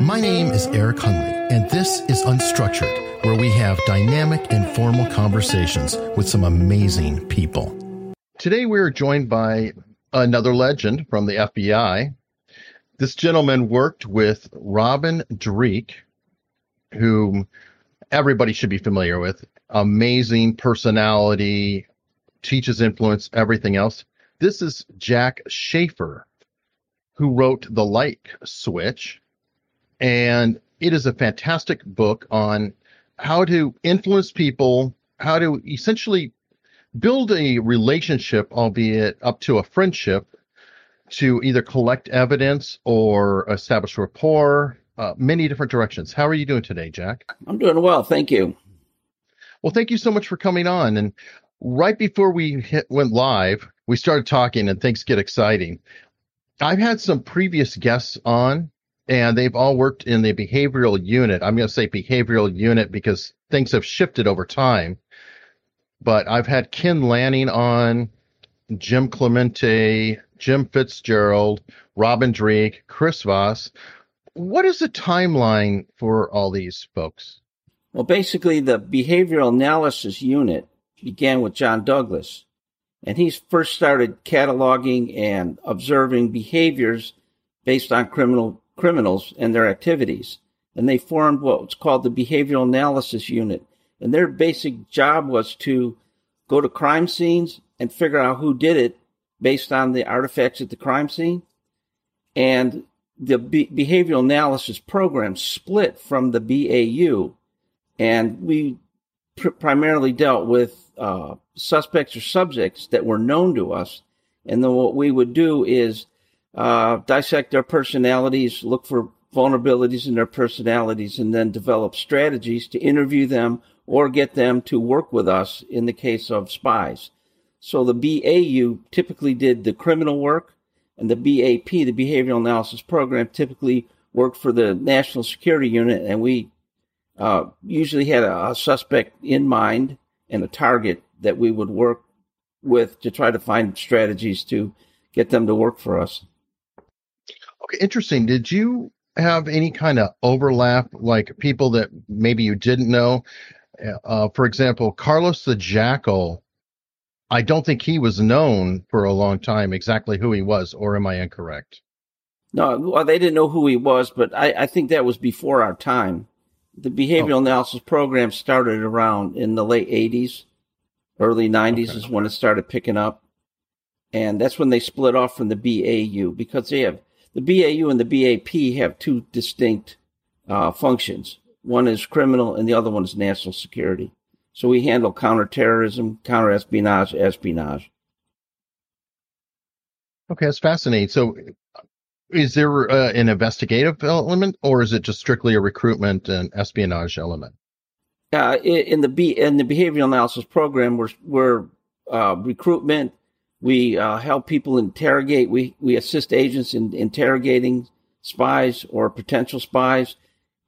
My name is Eric Hunley, and this is Unstructured, where we have dynamic, informal conversations with some amazing people. Today, we are joined by another legend from the FBI. This gentleman worked with Robin Dreeke, whom everybody should be familiar with. Amazing personality, teaches influence, everything else. This is Jack Schafer, who wrote The Like Switch. And it is a fantastic book on how to influence people, how to essentially build a relationship, albeit up to a friendship, to either collect evidence or establish rapport, uh, many different directions. How are you doing today, Jack? I'm doing well. Thank you. Well, thank you so much for coming on. And right before we hit, went live, we started talking and things get exciting. I've had some previous guests on and they've all worked in the behavioral unit. I'm going to say behavioral unit because things have shifted over time. But I've had Ken Lanning on, Jim Clemente, Jim Fitzgerald, Robin Dreeke, Chris Voss. What is the timeline for all these folks? Well, basically, the behavioral analysis unit began with John Douglas. And he first started cataloging and observing behaviors based on criminal criminals and their activities. And they formed what's called the Behavioral Analysis Unit. And their basic job was to go to crime scenes and figure out who did it based on the artifacts at the crime scene. And the be- behavioral analysis program split from the BAU. And we pr- primarily dealt with uh, suspects or subjects that were known to us. And then what we would do is uh, dissect their personalities, look for vulnerabilities in their personalities, and then develop strategies to interview them or get them to work with us in the case of spies. So the BAU typically did the criminal work, and the BAP, the Behavioral Analysis Program, typically worked for the National Security Unit, and we uh, usually had a, a suspect in mind and a target that we would work with to try to find strategies to get them to work for us. Okay, interesting. Did you have any kind of overlap, like people that maybe you didn't know? Uh, for example, Carlos the Jackal. I don't think he was known for a long time exactly who he was, or am I incorrect? No, well, they didn't know who he was, but I, I think that was before our time. The behavioral oh. analysis program started around in the late 80s, early 90s okay. is when it started picking up. And that's when they split off from the BAU because they have the BAU and the BAP have two distinct uh, functions. One is criminal, and the other one is national security. So we handle counterterrorism, counter espionage, espionage. Okay, that's fascinating. So, is there uh, an investigative element, or is it just strictly a recruitment and espionage element? Uh, in the B, in the behavioral analysis program, we're we're uh, recruitment, we uh, help people interrogate. We we assist agents in interrogating spies or potential spies.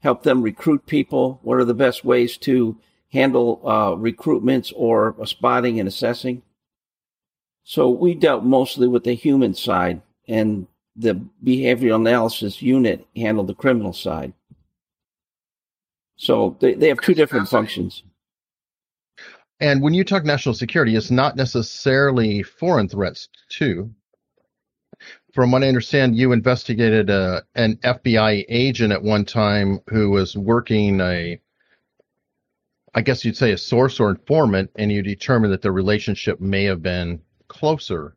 Help them recruit people. What are the best ways to handle uh, recruitments or spotting and assessing? So we dealt mostly with the human side, and the behavioral analysis unit handled the criminal side. So they, they have two different functions. And when you talk national security, it's not necessarily foreign threats too. From what I understand, you investigated a, uh, an FBI agent at one time who was working a, I guess you'd say a source or informant, and you determined that the relationship may have been closer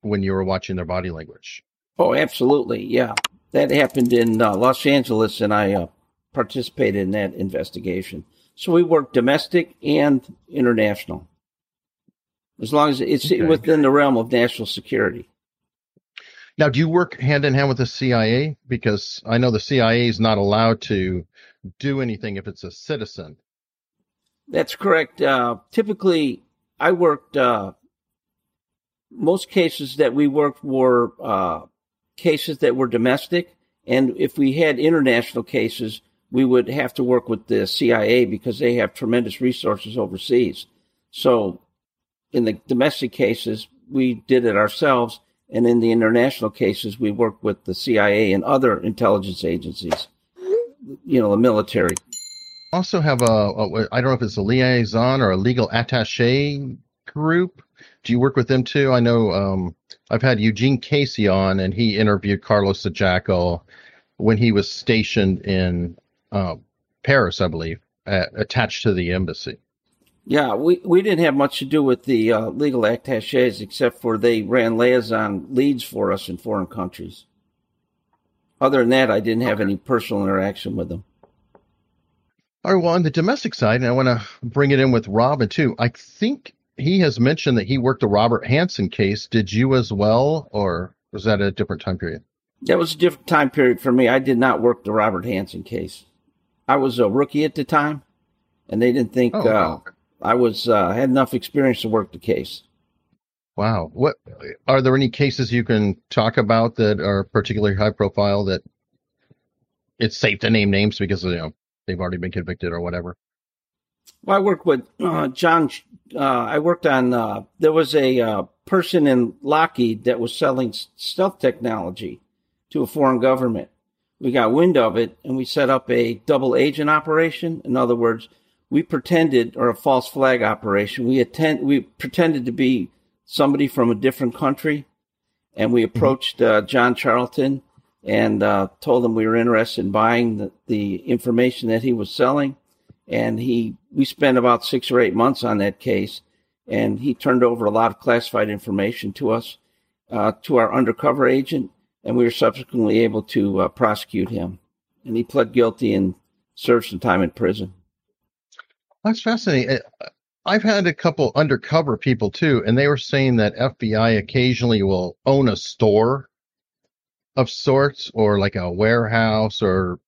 when you were watching their body language. Oh, absolutely. Yeah. That happened in uh, Los Angeles, and I uh, participated in that investigation. So we work domestic and international, as long as it's okay. within the realm of national security. Now, do you work hand in hand with the CIA? Because I know the CIA is not allowed to do anything if it's a citizen. That's correct. Uh, typically, I worked. Uh, most cases that we worked were uh, cases that were domestic, and if we had international cases, we would have to work with the CIA because they have tremendous resources overseas. So in the domestic cases, we did it ourselves. And in the international cases, we worked with the CIA and other intelligence agencies you know, the military. Also have a, a I don't know if it's a liaison or a legal attaché group. Do you work with them too? I know um, I've had Eugene Casey on, and he interviewed Carlos the Jackal when he was stationed in uh, Paris, I believe, uh, attached to the embassy. Yeah, we, we didn't have much to do with the uh, legal attaches except for they ran liaison leads for us in foreign countries. Other than that, I didn't have any personal interaction with them. All right, well, on the domestic side, and I want to bring it in with Robin too. I think he has mentioned that he worked the Robert Hanssen case. Did you as well, or was that a different time period? That was a different time period for me. I did not work the Robert Hanssen case. I was a rookie at the time, and they didn't think oh, uh, I was uh, had enough experience to work the case. Wow. What are there any cases you can talk about that are particularly high profile that it's safe to name names because you know they've already been convicted or whatever? Well, I worked with uh, John. Uh, I worked on. Uh, there was a uh, person in Lockheed that was selling stealth technology to a foreign government. We got wind of it, and we set up a double agent operation. In other words, we pretended, or a false flag operation. We attend. We pretended to be somebody from a different country, and we mm-hmm. approached uh, John Charlton and uh, told him we were interested in buying the, the information that he was selling. And he, we spent about six or eight months on that case, and he turned over a lot of classified information to us, uh, to our undercover agent, and we were subsequently able to uh, prosecute him. And he pled guilty and served some time in prison. That's fascinating. I've had a couple undercover people too, and they were saying that FBI occasionally will own a store of sorts or like a warehouse or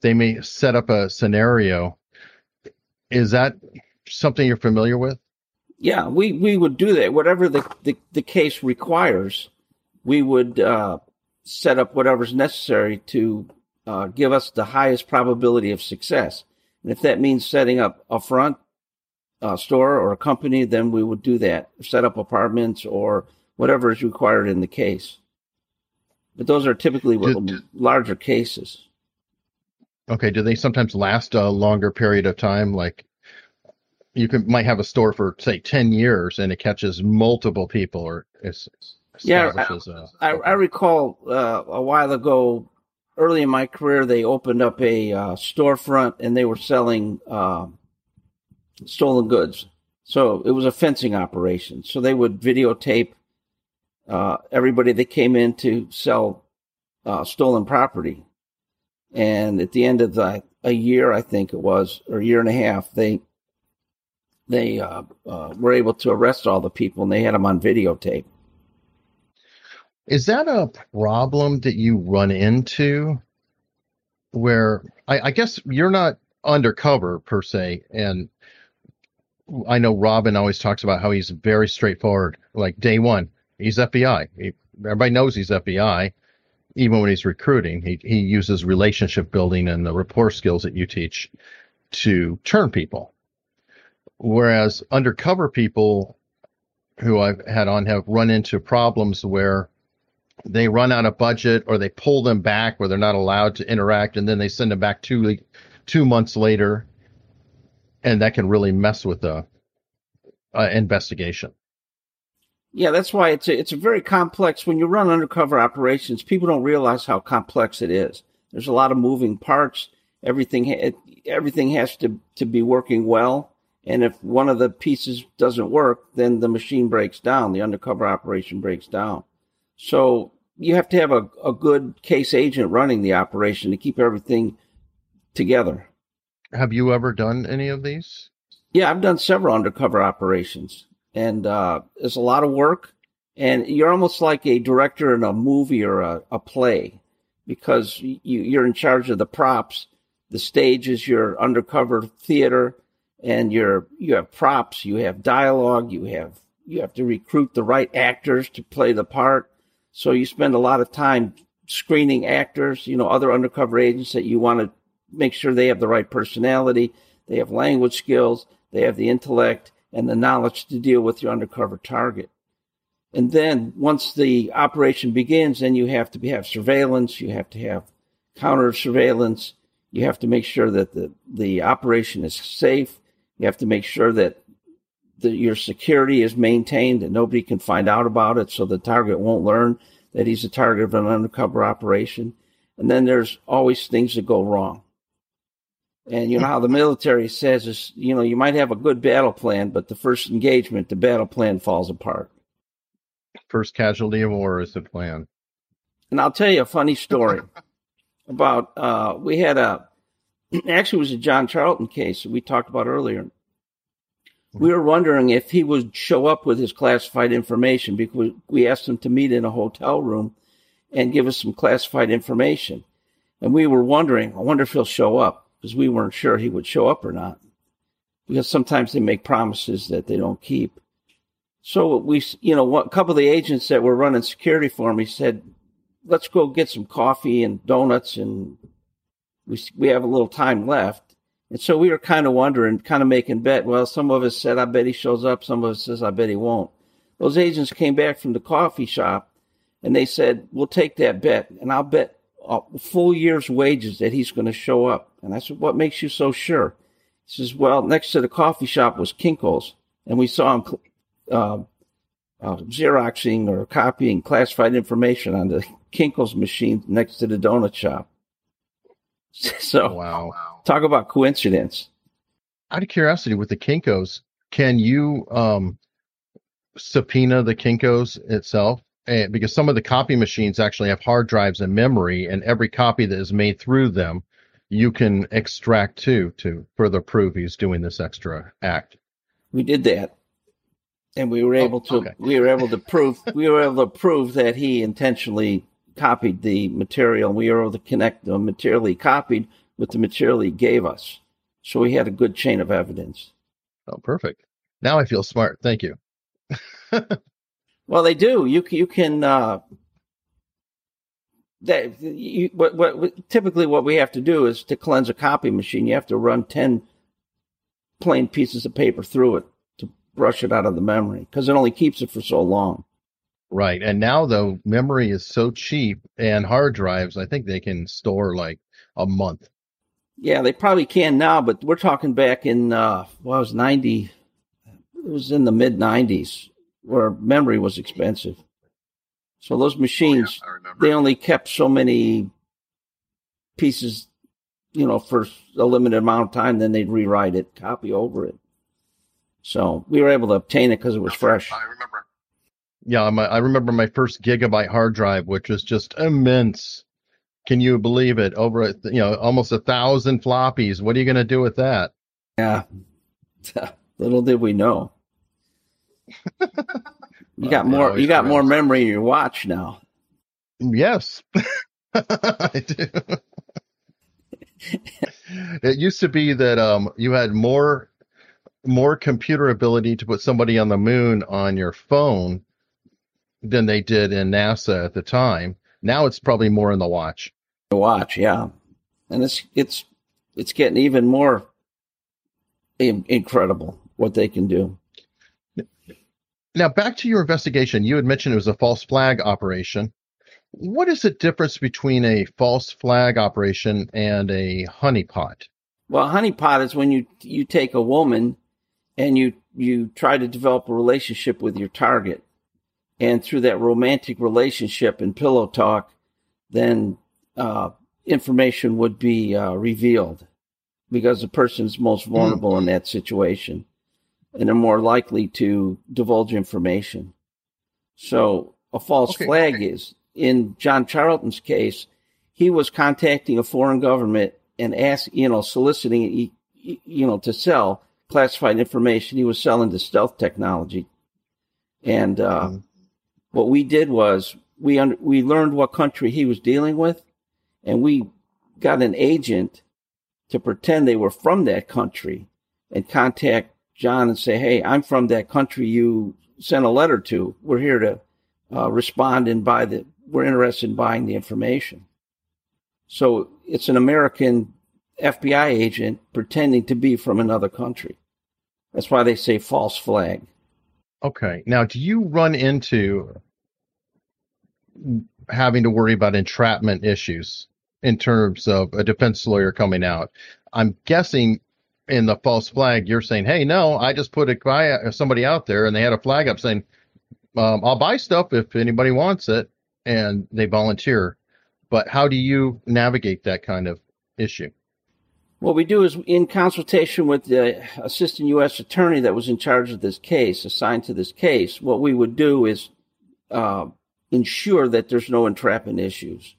they may set up a scenario. Is that something you're familiar with? Yeah, we, we would do that. Whatever the, the, the case requires, we would uh, set up whatever's necessary to uh, give us the highest probability of success. And if that means setting up a front uh, store or a company, then we would do that, set up apartments or whatever is required in the case. But those are typically do, larger cases. Okay. Do they sometimes last a longer period of time? Like you can might have a store for say ten years and it catches multiple people or yeah. I, I, recall uh, a while ago early in my career, they opened up a uh, storefront and they were selling uh, stolen goods. So it was a fencing operation. So they would videotape uh, everybody that came in to sell uh, stolen property. And at the end of the, a year, I think it was, or a year and a half, they they uh, uh, were able to arrest all the people and they had them on videotape. Is that a problem that you run into where I, I, guess you're not undercover per se? And I know Robin always talks about how he's very straightforward. Like day one, he's FBI. He, everybody knows he's FBI. Even when he's recruiting, he, he uses relationship building and the rapport skills that you teach to turn people. Whereas undercover people who I've had on have run into problems where they run out of budget or they pull them back where they're not allowed to interact and then they send them back two two months later and that can really mess with the uh, investigation. Yeah that's why it's a, it's a very complex when you run undercover operations people don't realize how complex it is. There's a lot of moving parts. Everything it, everything has to to be working well and if one of the pieces doesn't work then the machine breaks down the undercover operation breaks down so you have to have a, a good case agent running the operation to keep everything together. Have you ever done any of these? Yeah, I've done several undercover operations, and uh, it's a lot of work. And you're almost like a director in a movie or a, a play because you, you're in charge of the props. The stage is your undercover theater, and you're you have props, you have dialogue, you have you have to recruit the right actors to play the part so you spend a lot of time screening actors, you know, other undercover agents that you want to make sure they have the right personality, they have language skills, they have the intellect and the knowledge to deal with your undercover target. And then once the operation begins, then you have to be, have surveillance, you have to have counter surveillance, You have to make sure that the, the operation is safe. You have to make sure that the, your security is maintained and nobody can find out about it so the target won't learn that he's a target of an undercover operation. And then there's always things that go wrong. And you know how the military says is, you know, you might have a good battle plan, but the first engagement, the battle plan falls apart. First casualty of war is the plan. And I'll tell you a funny story about uh, we had a actually it was a John Charlton case that we talked about earlier. We were wondering if he would show up with his classified information because we asked him to meet in a hotel room and give us some classified information. And we were wondering, I wonder if he'll show up because we weren't sure he would show up or not. Because sometimes they make promises that they don't keep. So we, you know, a couple of the agents that were running security for me said, let's go get some coffee and donuts and we, we have a little time left. And so we were kind of wondering, kind of making bet. Well, some of us said, I bet he shows up. Some of us says, I bet he won't. Those agents came back from the coffee shop and they said, we'll take that bet and I'll bet a full year's wages that he's going to show up. And I said, what makes you so sure? He says, well, next to the coffee shop was Kinko's and we saw him, uh, uh, Xeroxing or copying classified information on the Kinko's machine next to the donut shop. So, wow. Talk about coincidence. Out of curiosity, with the Kinkos, can you um, subpoena the Kinkos itself? And because some of the copy machines actually have hard drives and memory, and every copy that is made through them, you can extract too to further prove he's doing this extra act. We did that, and we were oh, able oh, to. Okay. We were able to prove. we were able to prove that he intentionally copied the material. We were able to connect the material he copied with the material he gave us. So we had a good chain of evidence. Oh, perfect. Now I feel smart. Thank you. well, they do. You you can. Uh, that you, what, what typically what we have to do is to cleanse a copy machine. You have to run ten plain pieces of paper through it to brush it out of the memory because it only keeps it for so long. Right. And now though memory is so cheap and hard drives, I think they can store like a month. Yeah, they probably can now, but we're talking back in uh well, it was ninety it was in the mid nineties where memory was expensive. So those machines oh, yeah, they only kept so many pieces, you know, for a limited amount of time, then they'd rewrite it, copy over it. So we were able to obtain it because it was fresh. I remember yeah, my, I remember my first gigabyte hard drive, which was just immense. Can you believe it? Over a, you know almost a thousand floppies. What are you going to do with that? Yeah, little did we know. You got more. You got more memory in your watch now. Yes, I do. it used to be that um, you had more more computer ability to put somebody on the moon on your phone than they did in NASA at the time. Now it's probably more in the watch. The watch, yeah, and it's it's it's getting even more incredible what they can do. Now back to your investigation. You had mentioned it was a false flag operation. What is the difference between a false flag operation and a honeypot? Well, honeypot is when you you take a woman and you you try to develop a relationship with your target and through that romantic relationship and pillow talk, then uh, information would be uh, revealed because the person is most vulnerable mm-hmm. in that situation and they're more likely to divulge information. So a false okay, flag is in John Charlton's case, he was contacting a foreign government and ask, you know, soliciting, you know, to sell classified information. He was selling the stealth technology, and uh, mm what we did was we un- we learned what country he was dealing with, and we got an agent to pretend they were from that country and contact John and say, "Hey, I'm from that country you sent a letter to. We're here to uh, respond and buy the. We're interested in buying the information." So it's an American FBI agent pretending to be from another country. That's why they say false flag. Okay. Now, do you run into having to worry about entrapment issues in terms of a defense lawyer coming out. I'm guessing in the false flag, you're saying, "Hey, no, I just put a guy, somebody out there, and they had a flag up saying, um, I'll buy stuff if anybody wants it,' and they volunteer." But how do you navigate that kind of issue? What we do is, in consultation with the assistant U.S. attorney that was in charge of this case, assigned to this case, what we would do is uh, ensure that there's no entrapment issues.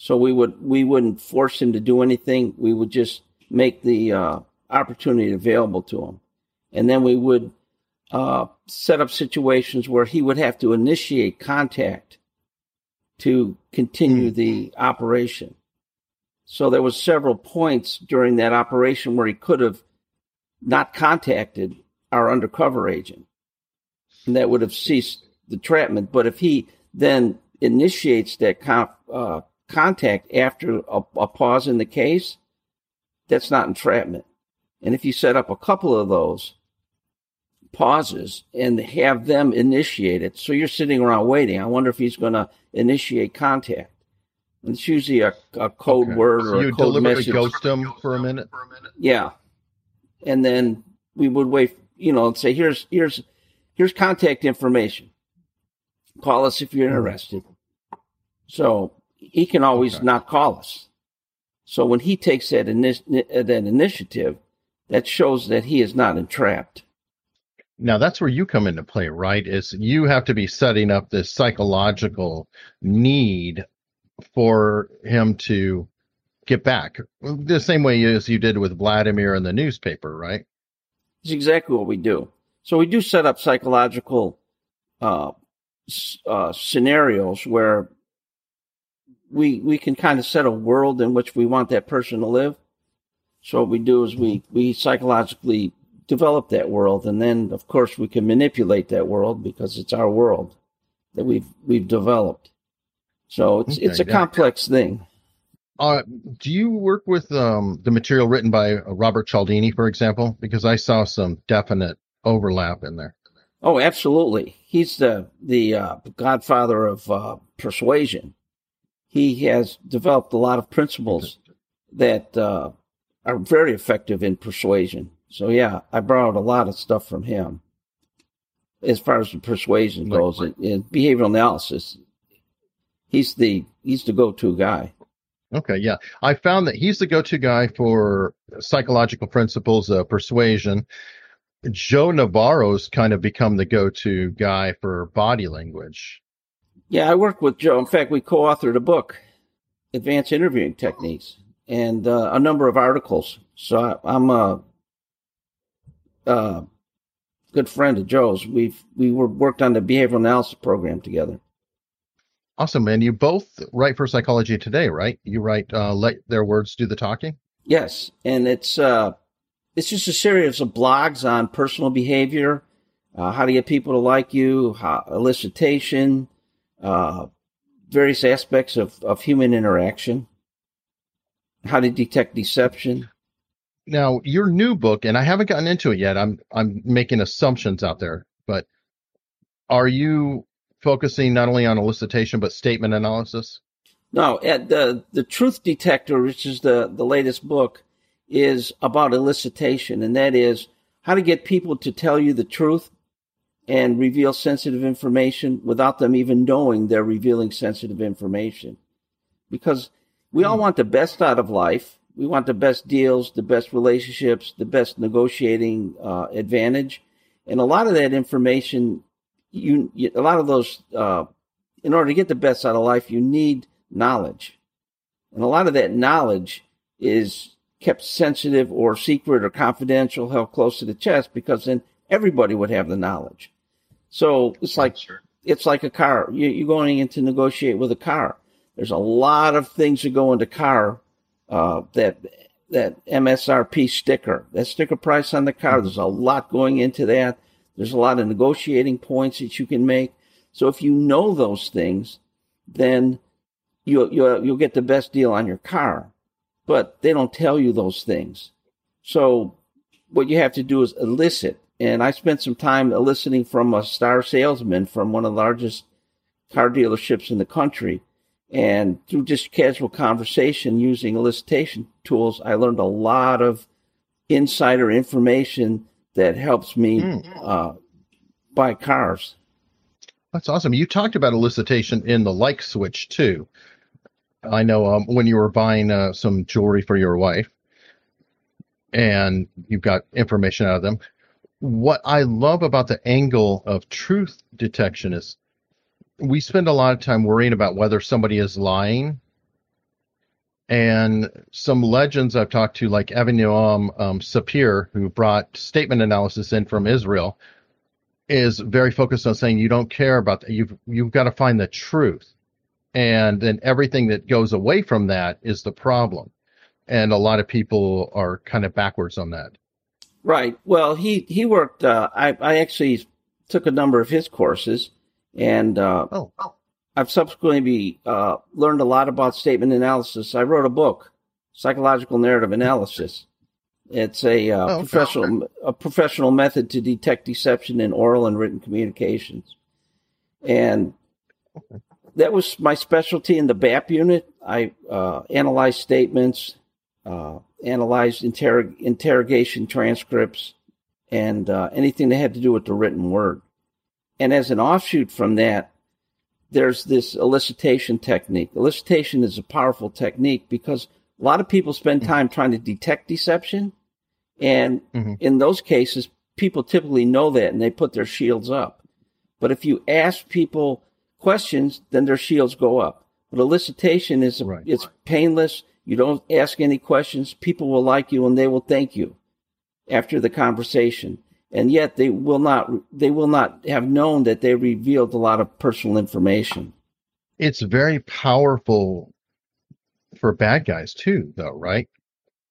So we would we wouldn't force him to do anything. We would just make the uh, opportunity available to him, and then we would uh, set up situations where he would have to initiate contact to continue mm. the operation. So there was several points during that operation where he could have not contacted our undercover agent, and that would have ceased the trapment. But if he then initiates that comp, uh, contact after a, a pause in the case, that's not entrapment. And if you set up a couple of those pauses and have them initiate it, so you're sitting around waiting. I wonder if he's going to initiate contact. And it's usually a, a code okay. word so or you a code message. ghost them for a minute. Yeah, and then we would wait. You know, and say here's here's here's contact information. Call us if you're hmm. interested. So he can always okay. not call us. So when he takes that, initi- that initiative, that shows that he is not entrapped. Now that's where you come into play, right? Is you have to be setting up this psychological need for him to get back the same way as you did with Vladimir in the newspaper, right? It's exactly what we do. So we do set up psychological uh, uh, scenarios where we we can kind of set a world in which we want that person to live. So what we do is we we psychologically develop that world, and then of course we can manipulate that world because it's our world that we've we've developed. So it's okay, it's a yeah. complex thing. Uh, do you work with um, the material written by uh, Robert Cialdini, for example? Because I saw some definite overlap in there. Oh, absolutely. He's the the uh, godfather of uh, persuasion. He has developed a lot of principles that uh, are very effective in persuasion. So yeah, I borrowed a lot of stuff from him. As far as the persuasion goes, in, in behavioral analysis, he's the he's the go-to guy. Okay, yeah. I found that he's the go-to guy for psychological principles of persuasion. Joe Navarro's kind of become the go-to guy for body language. Yeah, I worked with Joe. In fact, we co-authored a book, Advanced Interviewing Techniques, and uh, a number of articles. So I, am a, a, good friend of Joe's. We've we were worked on the behavioral analysis program together. Awesome, and you both write for Psychology Today, right? You write uh, "Let Their Words Do the Talking." Yes, and it's uh, it's just a series of blogs on personal behavior, uh, how to get people to like you, how, elicitation, uh, various aspects of, of human interaction, how to detect deception. Now, your new book, and I haven't gotten into it yet. I'm I'm making assumptions out there, but are you focusing not only on elicitation but statement analysis? No, the the Truth Detector, which is the the latest book, is about elicitation, and that is how to get people to tell you the truth and reveal sensitive information without them even knowing they're revealing sensitive information. Because we all hmm. want the best out of life. We want the best deals, the best relationships, the best negotiating uh, advantage. And a lot of that information you, you a lot of those uh, in order to get the best out of life, you need knowledge, and a lot of that knowledge is kept sensitive or secret or confidential, held close to the chest, because then everybody would have the knowledge. So it's like sure. it's like a car. You, you're going in to negotiate with a car. There's a lot of things that go into car uh, that that MSRP sticker, that sticker price on the car. Mm-hmm. There's a lot going into that. There's a lot of negotiating points that you can make. So if you know those things, then you'll, you'll, you'll get the best deal on your car. But they don't tell you those things. So what you have to do is elicit. And I spent some time eliciting from a star salesman from one of the largest car dealerships in the country. And through just casual conversation using elicitation tools, I learned a lot of insider information that helps me mm. uh, buy cars. That's awesome. You talked about elicitation in the like switch too. I know um, when you were buying uh, some jewelry for your wife, and you've got information out of them. What I love about the angle of truth detection is we spend a lot of time worrying about whether somebody is lying. And some legends I've talked to, like Avinoam um, Sapir, who brought statement analysis in from Israel, is very focused on saying you don't care about that. You've you've got to find the truth, and then everything that goes away from that is the problem. And a lot of people are kind of backwards on that. Right. Well, he he worked. Uh, I I actually took a number of his courses, and uh, oh. I've subsequently uh, learned a lot about statement analysis. I wrote a book, Psychological Narrative Analysis. It's a uh, oh, professional a professional method to detect deception in oral and written communications, and that was my specialty in the BAP unit. I uh, analyzed statements, uh, analyzed interrog- interrogation transcripts, and uh, anything that had to do with the written word. And as an offshoot from that, there's this elicitation technique. Elicitation is a powerful technique because a lot of people spend mm-hmm. time trying to detect deception. And mm-hmm. in those cases, people typically know that and they put their shields up. But if you ask people questions, then their shields go up. But elicitation is right. it's painless. You don't ask any questions. People will like you and they will thank you after the conversation. And yet they will not they will not have known that they revealed a lot of personal information. It's very powerful for bad guys too though right?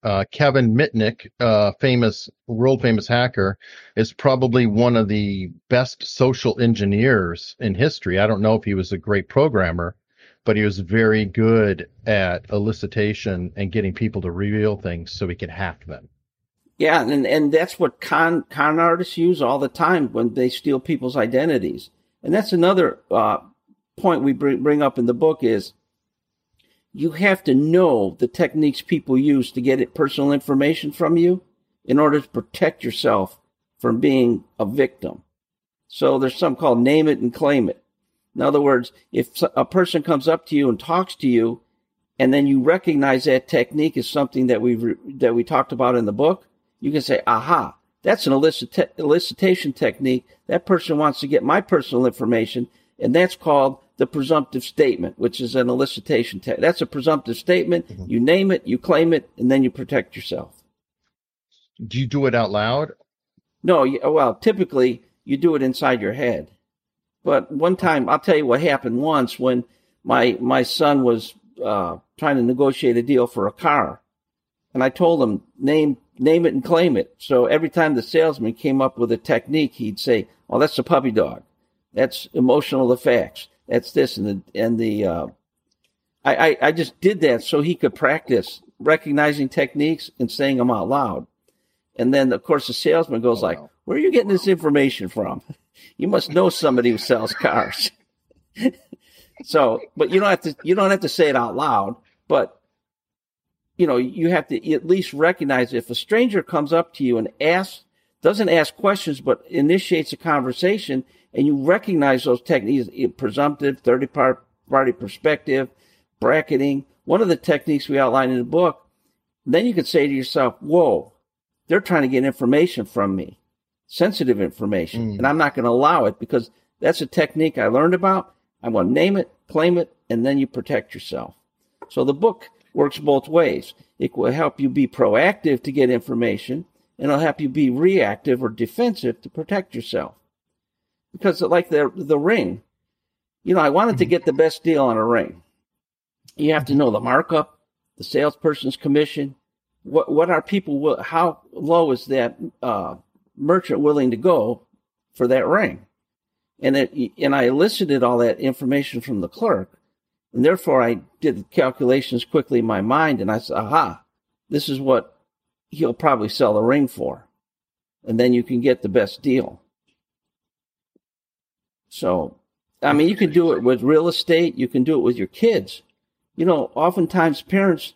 Uh, kevin mitnick uh, famous world famous hacker is probably one of the best social engineers in history. I don't know if he was a great programmer but he was very good at elicitation and getting people to reveal things so he could hack them yeah, and and that's what con con artists use all the time when they steal people's identities. And that's another uh, point we bring bring up in the book is you have to know the techniques people use to get personal information from you in order to protect yourself from being a victim. So there's something called name it and claim it. In other words, if a person comes up to you and talks to you, and then you recognize that technique is something that we that we talked about in the book, you can say, aha, that's an elicit- elicitation technique. That person wants to get my personal information, and that's called the presumptive statement, which is an elicitation. That's a presumptive statement. Mm-hmm. You name it, you claim it, and then you protect yourself. Do you do it out loud? No, well, typically you do it inside your head. But one time, I'll tell you what happened once when my my son was uh, trying to negotiate a deal for a car, and I told him name name it and claim it. So every time the salesman came up with a technique, he'd say, "Oh, that's a puppy dog. That's emotional effects. That's this and the and the." Uh, I, I I just did that so he could practice recognizing techniques and saying them out loud. And then, of course, the salesman goes oh, like, wow. "Where are you getting this information from? You must know somebody who sells cars." so, but you don't have to you don't have to say it out loud. But you know, you have to at least recognize if a stranger comes up to you and asks, doesn't ask questions, but initiates a conversation, and you recognize those techniques, presumptive, third party perspective, bracketing, one of the techniques we outline in the book, then you could say to yourself, whoa, they're trying to get information from me, sensitive information, mm. and I'm not going to allow it because that's a technique I learned about. I want to name it, claim it, and then you protect yourself. So the book works both ways. It will help you be proactive to get information, and it'll help you be reactive or defensive to protect yourself. Because, like the the ring, you know, I wanted to mm-hmm. get the best deal on a ring. You have to know the markup, the salesperson's commission. What what are people? Will how low is that uh, merchant willing to go for that ring? And it, and I elicited all that information from the clerk and therefore, I did the calculations quickly in my mind and I said, aha, this is what he'll probably sell the ring for. And then you can get the best deal. So, I mean, you can do it with real estate, you can do it with your kids. you know, oftentimes parents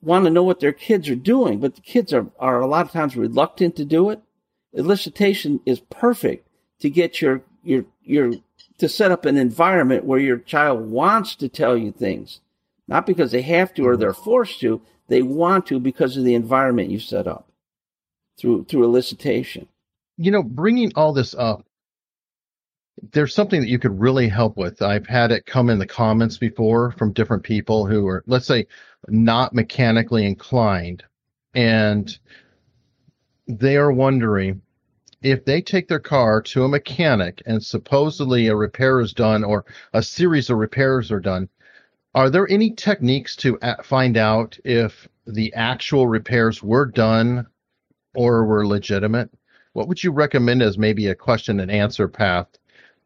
want to know what their kids are doing, but the kids are, are a lot of times reluctant to do it. Elicitation is perfect to get your, your, your, to set up an environment where your child wants to tell you things, not because they have to or mm-hmm. they're forced to. They want to because of the environment you set up through, through elicitation. You know, bringing all this up, there's something that you could really help with. I've had it come in the comments before from different people who are, let's say, not mechanically inclined, and they are wondering if they take their car to a mechanic and supposedly a repair is done or a series of repairs are done, are there any techniques to find out if the actual repairs were done or were legitimate? What would you recommend as maybe a question and answer path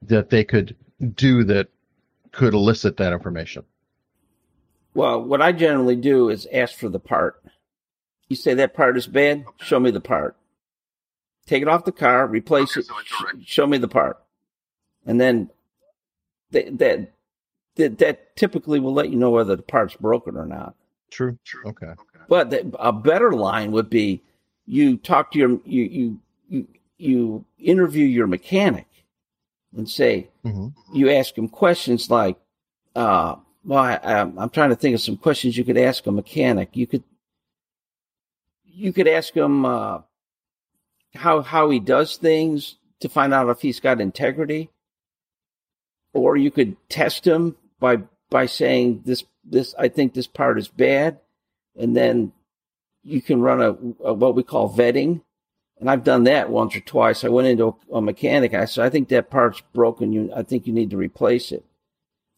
that they could do that could elicit that information? Well, what I generally do is ask for the part. You say that part is bad, show me the part. Take it off the car, replace okay, it, so show me the part. And then that, that, that that typically will let you know whether the part's broken or not. True. True. Okay. But the, a better line would be you talk to your you you you, you interview your mechanic and say, mm-hmm. you ask him questions like, uh, well, I, am trying to think of some questions you could ask a mechanic. You could, you could ask him, uh, how, how he does things to find out if he's got integrity. Or you could test him by, by saying this, this, I think this part is bad. And then you can run a, a what we call vetting and I've done that once or twice. I went into a, a mechanic. I said, I think that part's broken. You, I think you need to replace it.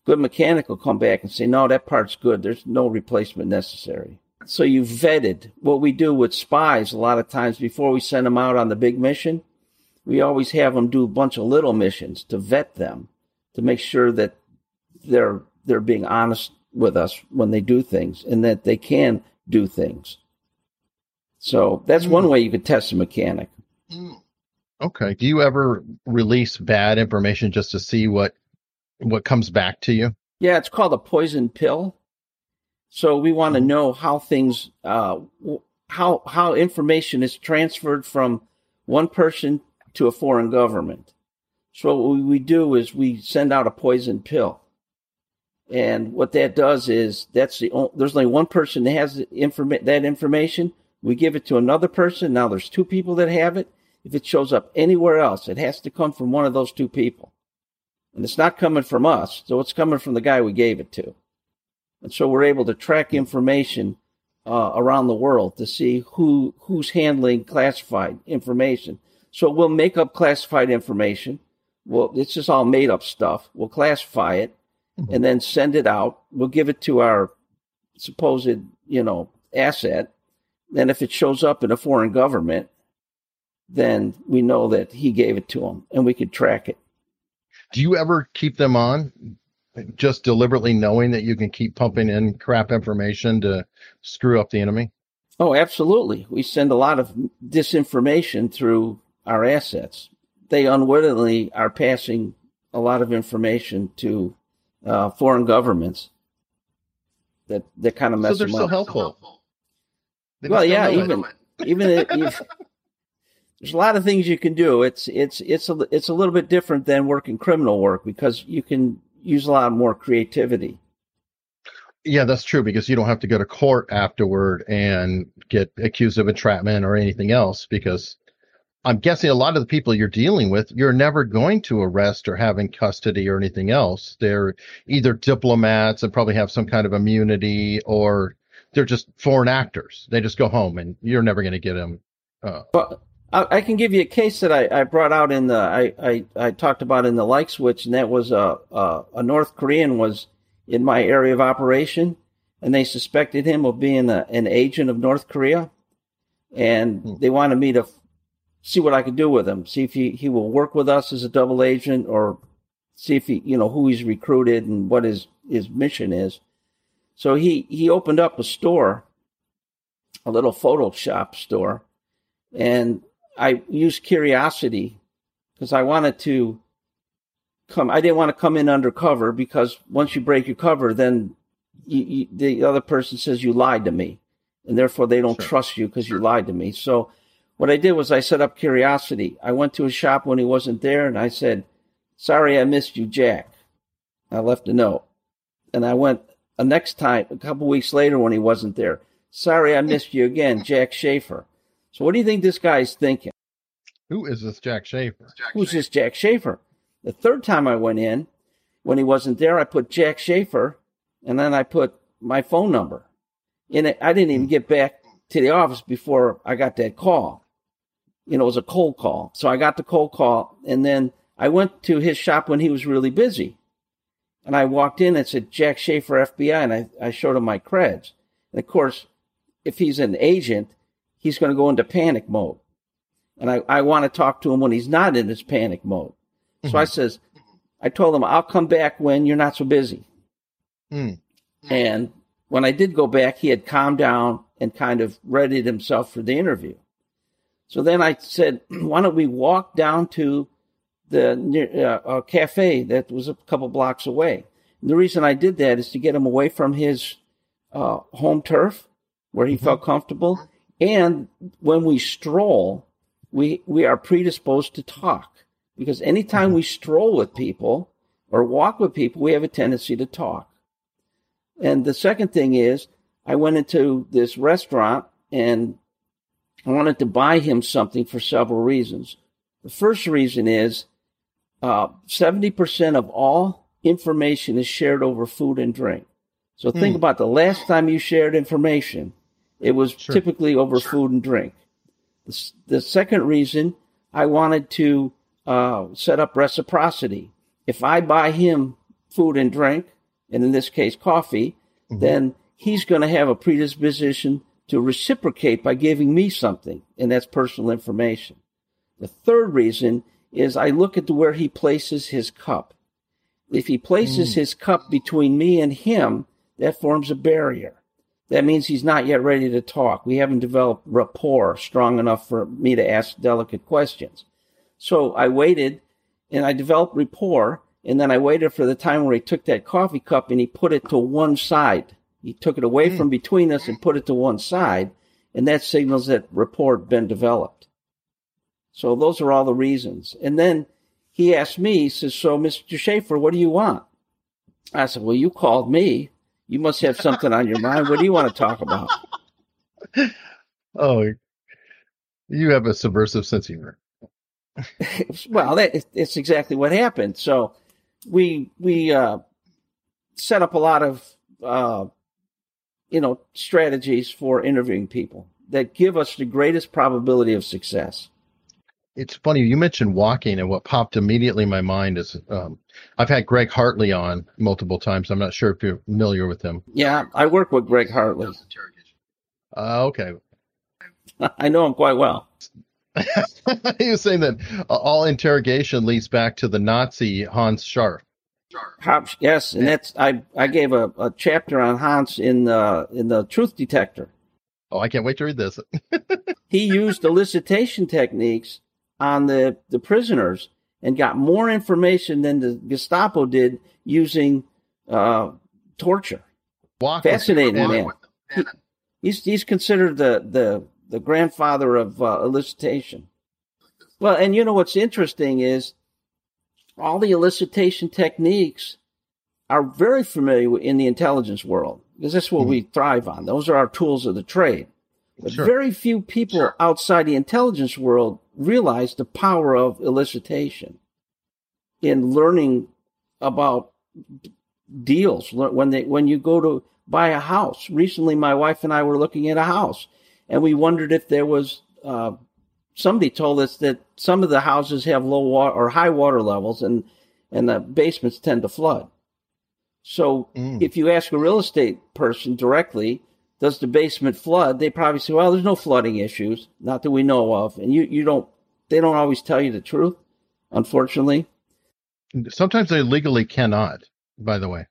Good mechanic will come back and say, no, that part's good. There's no replacement necessary. So you vetted. What we do with spies a lot of times before we send them out on the big mission, we always have them do a bunch of little missions to vet them, to make sure that they're they're being honest with us when they do things and that they can do things. So that's mm. one way you could test a mechanic. Mm. Okay. Do you ever release bad information just to see what what comes back to you? Yeah, it's called a poison pill. So we want to mm. know how things, uh, how how information is transferred from one person to a foreign government. So what we do is we send out a poison pill, and what that does is that's the only, there's only one person that has informa- that information. We give it to another person. Now there's two people that have it. If it shows up anywhere else, it has to come from one of those two people. And it's not coming from us. So it's coming from the guy we gave it to. And so we're able to track information uh, around the world to see who who's handling classified information. So we'll make up classified information. Well, it's just all made up stuff. We'll classify it mm-hmm. and then send it out. We'll give it to our supposed, you know, asset and if it shows up in a foreign government, then we know that he gave it to him and we could track it. Do you ever keep them on just deliberately knowing that you can keep pumping in crap information to screw up the enemy? Oh, absolutely. We send a lot of disinformation through our assets. They unwittingly are passing a lot of information to uh, foreign governments that that kind of mess so they're so helpful. They well, yeah, even even if, there's a lot of things you can do. It's it's it's a it's a little bit different than working criminal work because you can use a lot more creativity. Yeah, that's true because you don't have to go to court afterward and get accused of entrapment or anything else because I'm guessing a lot of the people you're dealing with, you're never going to arrest or have in custody or anything else. They're either diplomats and probably have some kind of immunity or they're just foreign actors. They just go home, and you're never going to get them. Uh, well, I, I, can give you a case that I, I brought out in the I, I, I talked about in the like switch, and that was a, a, a North Korean was in my area of operation, and they suspected him of being a, an agent of North Korea, and hmm. they wanted me to see what I could do with him, see if he, he will work with us as a double agent, or see if he you know who he's recruited and what his his mission is. So he, he opened up a store, a little Photoshop store, and I used curiosity because I wanted to come. I didn't want to come in undercover because once you break your cover, then you, you, the other person says you lied to me, and therefore they don't Sure. trust you because you lied to me. So what I did was I set up curiosity. I went to his shop when he wasn't there, and I said, "Sorry, I missed you, Jack." I left a note, and I went a next time a couple weeks later when he wasn't there. Sorry, I missed you again, Jack Schafer. So what do you think this guy's thinking? Who is this Jack Schafer? Who's this Jack Schafer? The third time I went in, when he wasn't there, I put Jack Schafer, and then I put my phone number. In it, I didn't even get back to the office before I got that call. You know, it was a cold call. So I got the cold call, and then I went to his shop when he was really busy. And I walked in and said, Jack Schafer, FBI, and I, I showed him my creds. And of course, if he's an agent, he's going to go into panic mode. And I, I want to talk to him when he's not in his panic mode. So I says, I told him, I'll come back when you're not so busy. Hmm. And when I did go back, he had calmed down and kind of readied himself for the interview. So then I said, why don't we walk down to the near, uh, cafe that was a couple blocks away? And the reason I did that is to get him away from his uh, home turf where he felt comfortable. And when we stroll, we, we are predisposed to talk because anytime we stroll with people or walk with people, we have a tendency to talk. And the second thing is, I went into this restaurant and I wanted to buy him something for several reasons. The first reason is uh, 70% of all information is shared over food and drink. So think Hmm. about the last time you shared information, it was Sure. typically over food and drink. The, the second reason I wanted to uh, set up reciprocity. If I buy him food and drink, and in this case coffee, then he's going to have a predisposition to reciprocate by giving me something, and that's personal information. The third reason is I look at where he places his cup. If he places his cup between me and him, that forms a barrier. That means he's not yet ready to talk. We haven't developed rapport strong enough for me to ask delicate questions. So I waited and I developed rapport. And then I waited for the time where he took that coffee cup and he put it to one side. He took it away hmm. from between us and put it to one side. And that signals that rapport had been developed. So those are all the reasons. And then he asked me, he says, So, Mr. Schafer, what do you want? I said, Well, you called me. You must have something on your mind. What do you want to talk about? Oh, you have a subversive sense of humor. well, that it's exactly what happened. So we we uh, set up a lot of uh, you know strategies for interviewing people that give us the greatest probability of success. It's funny you mentioned walking, and what popped immediately in my mind is um, I've had Greg Hartley on multiple times. I'm not sure if you're familiar with him. Yeah, I work with Greg Hartley. Uh, okay, I know him quite well. he was saying that uh, all interrogation leads back to the Nazi Hanns Scharff. Yes, and that's I I gave a, a chapter on Hans in the in the Truth Detector. Oh, I can't wait to read this. He used elicitation techniques on the the prisoners and got more information than the Gestapo did using uh, torture. Walk Fascinating man. He- he's he's considered the the the grandfather of uh, elicitation. Well, and you know what's interesting is all the elicitation techniques are very familiar in the intelligence world because that's what we thrive on. Those are our tools of the trade. But Sure. very few people outside the intelligence world realize the power of elicitation in learning about deals when they when you go to buy a house. Recently, my wife and I were looking at a house, and we wondered if there was. Uh, somebody told us that some of the houses have low water or high water levels, and and the basements tend to flood. So, Mm. if you ask a real estate person directly, does the basement flood? They probably say, "Well, there's no flooding issues, not that we know of." And you you don't they don't always tell you the truth, unfortunately. Sometimes they legally cannot. By the way,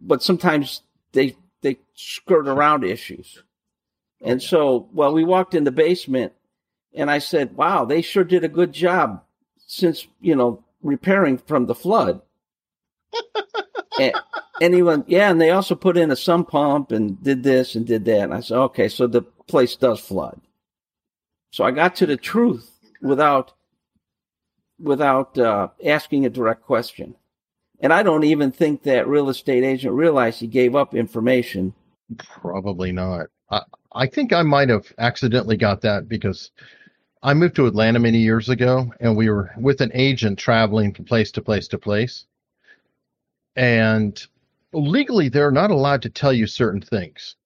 but sometimes they they skirt around issues. Oh, and so, well, we walked in the basement, and I said, "Wow, they sure did a good job since you know repairing from the flood." went, yeah, and they also put in a sump pump and did this and did that. And I said, okay, so the place does flood. So I got to the truth without without uh, asking a direct question. And I don't even think that real estate agent realized he gave up information. Probably not. I, I think I might have accidentally got that because I moved to Atlanta many years ago and we were with an agent traveling from place to place to place. And legally, they're not allowed to tell you certain things,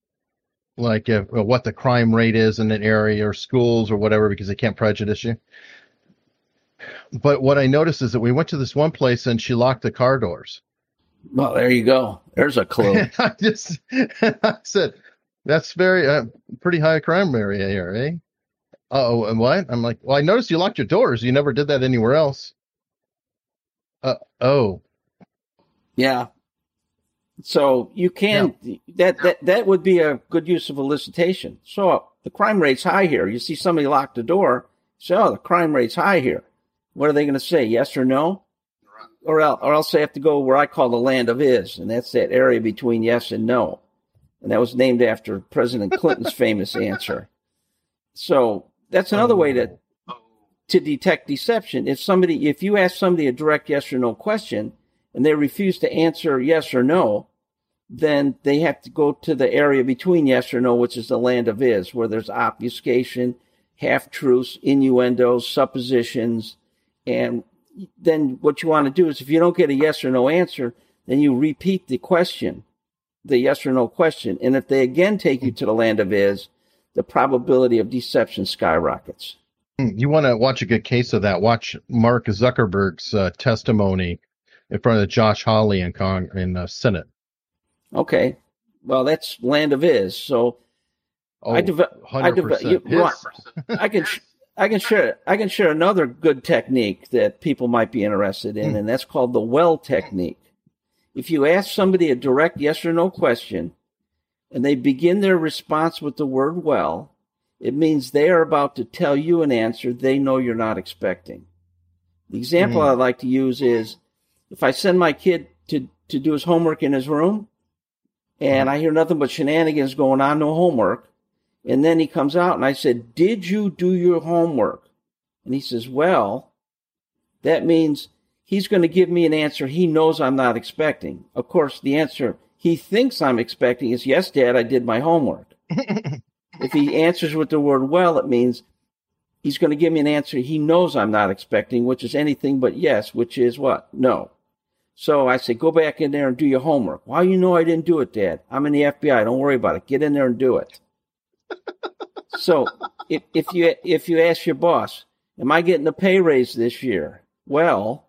like if, what the crime rate is in an area or schools or whatever, because they can't prejudice you. But what I noticed is that we went to this one place and she locked the car doors. Well, there you go. There's a clue. I just I said, that's very uh, pretty high crime area here, eh? Oh, and what? I'm like, well, I noticed you locked your doors. You never did that anywhere else. Uh, oh, yeah. So you can yeah. that that that would be a good use of elicitation. So the crime rate's high here. You see somebody lock the door. So oh, the crime rate's high here. What are they going to say? Yes or no? Or else, or else they have to go where I call the land of is, and that's that area between yes and no. And that was named after President Clinton's famous answer. So that's another way to oh. to detect deception. If somebody, if you ask somebody a direct yes or no question, and they refuse to answer yes or no, then they have to go to the area between yes or no, which is the land of is, where there's obfuscation, half truths, innuendos, suppositions, and then what you want to do is if you don't get a yes or no answer, then you repeat the question, the yes or no question. And if they again take you to the land of is, the probability of deception skyrockets. Hmm, you want to watch a good case of that? Watch Mark Zuckerberg's uh, testimony in front of Josh Hawley in Cong in the Senate. Okay, well that's land of is. So oh, I develop. I develop. I can. I can share I can share another good technique that people might be interested in, mm. and that's called the well technique. If you ask somebody a direct yes or no question, and they begin their response with the word well, it means they are about to tell you an answer they know you're not expecting. The example mm. I like to use is if I send my kid to, to do his homework in his room and mm. I hear nothing but shenanigans going on, no homework, and then he comes out and I said, Did you do your homework? And he says, Well, that means he's going to give me an answer he knows I'm not expecting. Of course, the answer he thinks I'm expecting is, Yes, Dad, I did my homework. if he answers with the word well, it means he's going to give me an answer he knows I'm not expecting, which is anything but yes, which is what? No. So I say, go back in there and do your homework. Why you know I didn't do it, Dad? I'm in the FBI. Don't worry about it. Get in there and do it so if, if you if you ask your boss, "Am I getting a pay raise this year?" Well,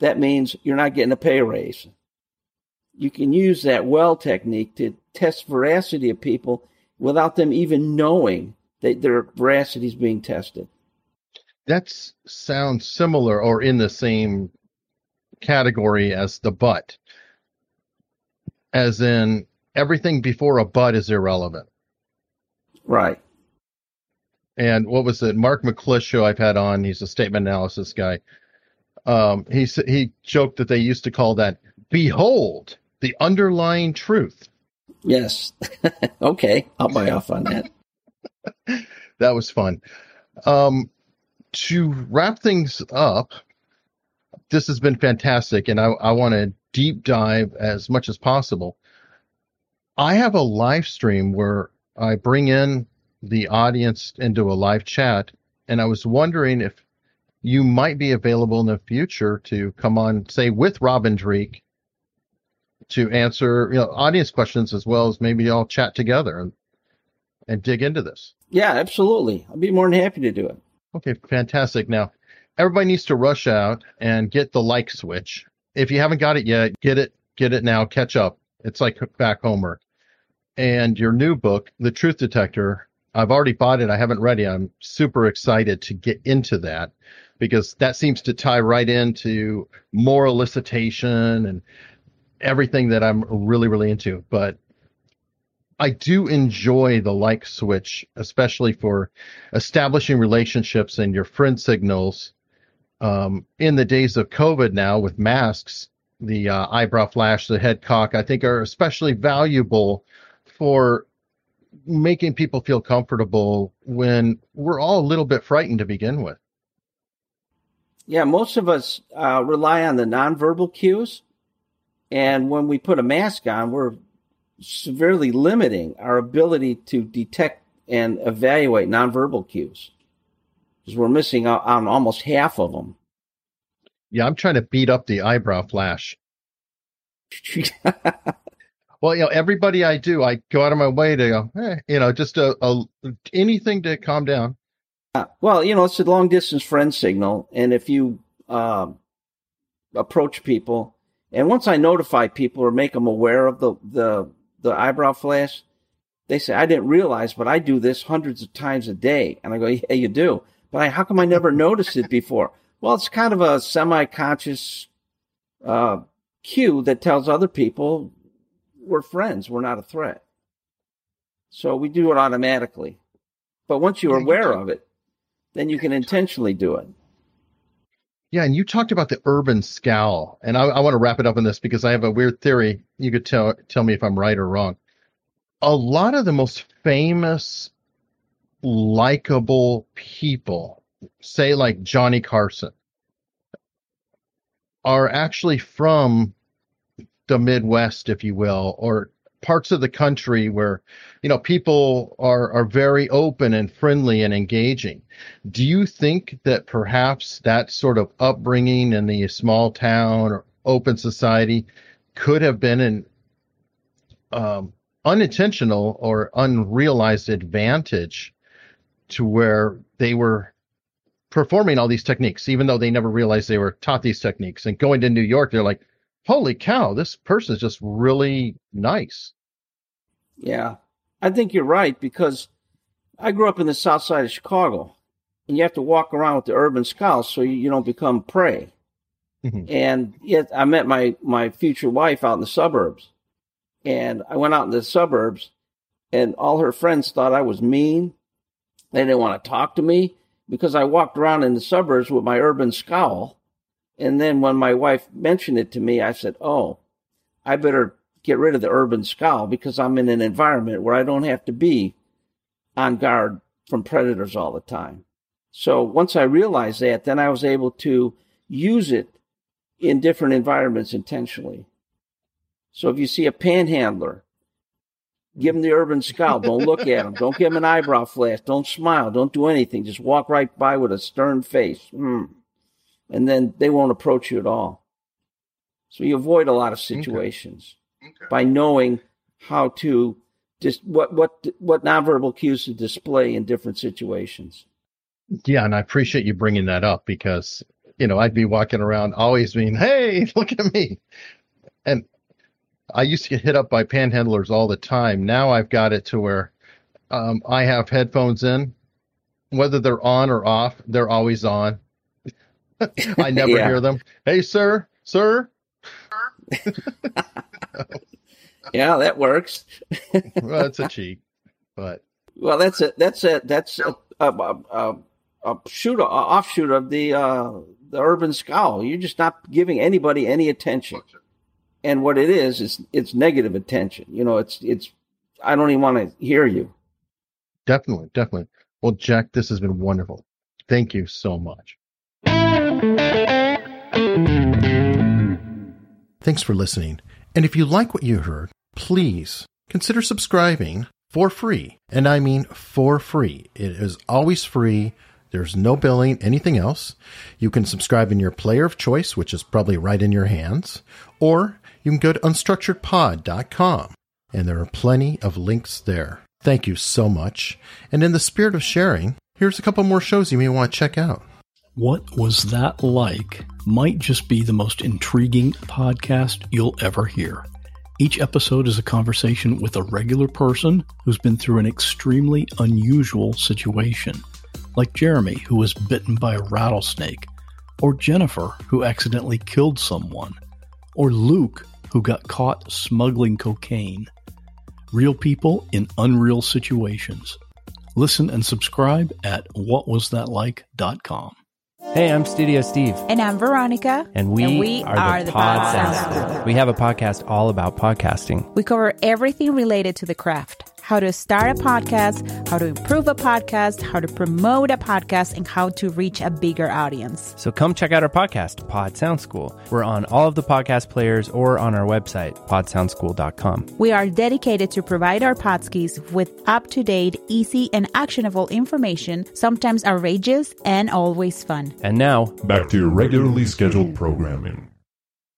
that means you're not getting a pay raise. You can use that well technique to test veracity of people without them even knowing that their veracity is being tested. That sounds similar or in the same category as the but, as in everything before a but is irrelevant. Right. And what was it? Mark McClish show I've had on. He's a statement analysis guy. Um, he he joked that they used to call that "behold the underlying truth." Yes. okay, I'll buy off on that. that was fun. Um, to wrap things up, this has been fantastic, and I, I want to deep dive as much as possible. I have a live stream where I bring in the audience into a live chat, and I was wondering if you might be available in the future to come on, say, with Robin Dreeke to answer you know audience questions as well as maybe all chat together and and dig into this. Yeah, absolutely. I'd be more than happy to do it. Okay, fantastic. Now, everybody needs to rush out and get the like switch. If you haven't got it yet, get it, get it now. Catch up. It's like back homework and your new book, The Truth Detector. I've already bought it. I haven't read it. I'm super excited to get into that because that seems to tie right into moral elicitation and everything that I'm really, really into. But I do enjoy the like switch, especially for establishing relationships and your friend signals. Um, in the days of COVID now with masks, the uh, eyebrow flash, the head cock, I think are especially valuable for making people feel comfortable when we're all a little bit frightened to begin with. Yeah, most of us uh, rely on the nonverbal cues. And when we put a mask on, we're severely limiting our ability to detect and evaluate nonverbal cues because we're missing out on almost half of them. Yeah, I'm trying to beat up the eyebrow flash. well, you know, everybody I do, I go out of my way to go, eh, you know, just a, a anything to calm down. Uh, well, you know, it's a long distance friend signal, and if you uh, approach people, and once I notify people or make them aware of the the the eyebrow flash, they say I didn't realize, but I do this hundreds of times a day, and I go, yeah, you do, but I, how come I never noticed it before? Well, it's kind of a semi-conscious uh, cue that tells other people we're friends, we're not a threat. So we do it automatically. But once you're aware of it, then you can intentionally do it. Yeah, and you talked about the urban scowl, and I, I want to wrap it up on this because I have a weird theory. You could tell tell me if I'm right or wrong. A lot of the most famous, likable people say like Johnny Carson, are actually from the Midwest, if you will, or parts of the country where you know people are are very open and friendly and engaging. Do you think that perhaps that sort of upbringing in the small town or open society could have been an um, unintentional or unrealized advantage to where they were performing all these techniques, even though they never realized they were taught these techniques. And going to New York, they're like, holy cow, this person is just really nice. Yeah, I think you're right because I grew up in the south side of Chicago and you have to walk around with the urban scouts so you, don't become prey. Mm-hmm. And yet I met my, my future wife out in the suburbs and I went out in the suburbs and all her friends thought I was mean. They didn't want to talk to me because I walked around in the suburbs with my urban scowl. And then when my wife mentioned it to me, I said, Oh, I better get rid of the urban scowl because I'm in an environment where I don't have to be on guard from predators all the time. So once I realized that, then I was able to use it in different environments intentionally. So if you see a panhandler Give him the urban scowl. Don't look at him. Don't give him an eyebrow flash. Don't smile. Don't do anything. Just walk right by with a stern face. Mm. And then they won't approach you at all. So you avoid a lot of situations okay. Okay. by knowing how to just what what what nonverbal cues to display in different situations. Yeah, and I appreciate you bringing that up because you know I'd be walking around always being, "Hey, look at me," and I used to get hit up by panhandlers all the time. Now I've got it to where um, I have headphones in, whether they're on or off, they're always on. I never yeah. hear them. Hey, sir, sir. yeah, that works. well, that's a cheat, but well, that's a that's a that's a, a, a, a shoot offshoot of the uh, the urban scowl. You're just not giving anybody any attention and what it is is it's negative attention. You know, it's it's I don't even want to hear you. Definitely, definitely. Well, Jack, this has been wonderful. Thank you so much. Thanks for listening. And if you like what you heard, please consider subscribing for free. And I mean for free. It is always free. There's no billing, anything else. You can subscribe in your player of choice, which is probably right in your hands, or you can go to unstructuredpod.com, and there are plenty of links there. Thank you so much. And in the spirit of sharing, here's a couple more shows you may want to check out. What Was That Like might just be the most intriguing podcast you'll ever hear. Each episode is a conversation with a regular person who's been through an extremely unusual situation, like Jeremy, who was bitten by a rattlesnake, or Jennifer, who accidentally killed someone, or Luke, who got caught smuggling cocaine. Real people in unreal situations. Listen and subscribe at whatwasthatlike.com. Hey, I'm Studio Steve. And I'm Veronica. And we, and we are, are, the, the Pod, Pod Sound Sound School. We have a podcast all about podcasting. We cover everything related to the craft how to start a podcast, how to improve a podcast, how to promote a podcast, and how to reach a bigger audience. So come check out our podcast, Pod Sound School. We're on all of the podcast players or on our website, podsoundschool.com. We are dedicated to provide our podskis with up to date, easy, and actionable information, sometimes outrageous and always fun. And now, back to your regularly scheduled programming.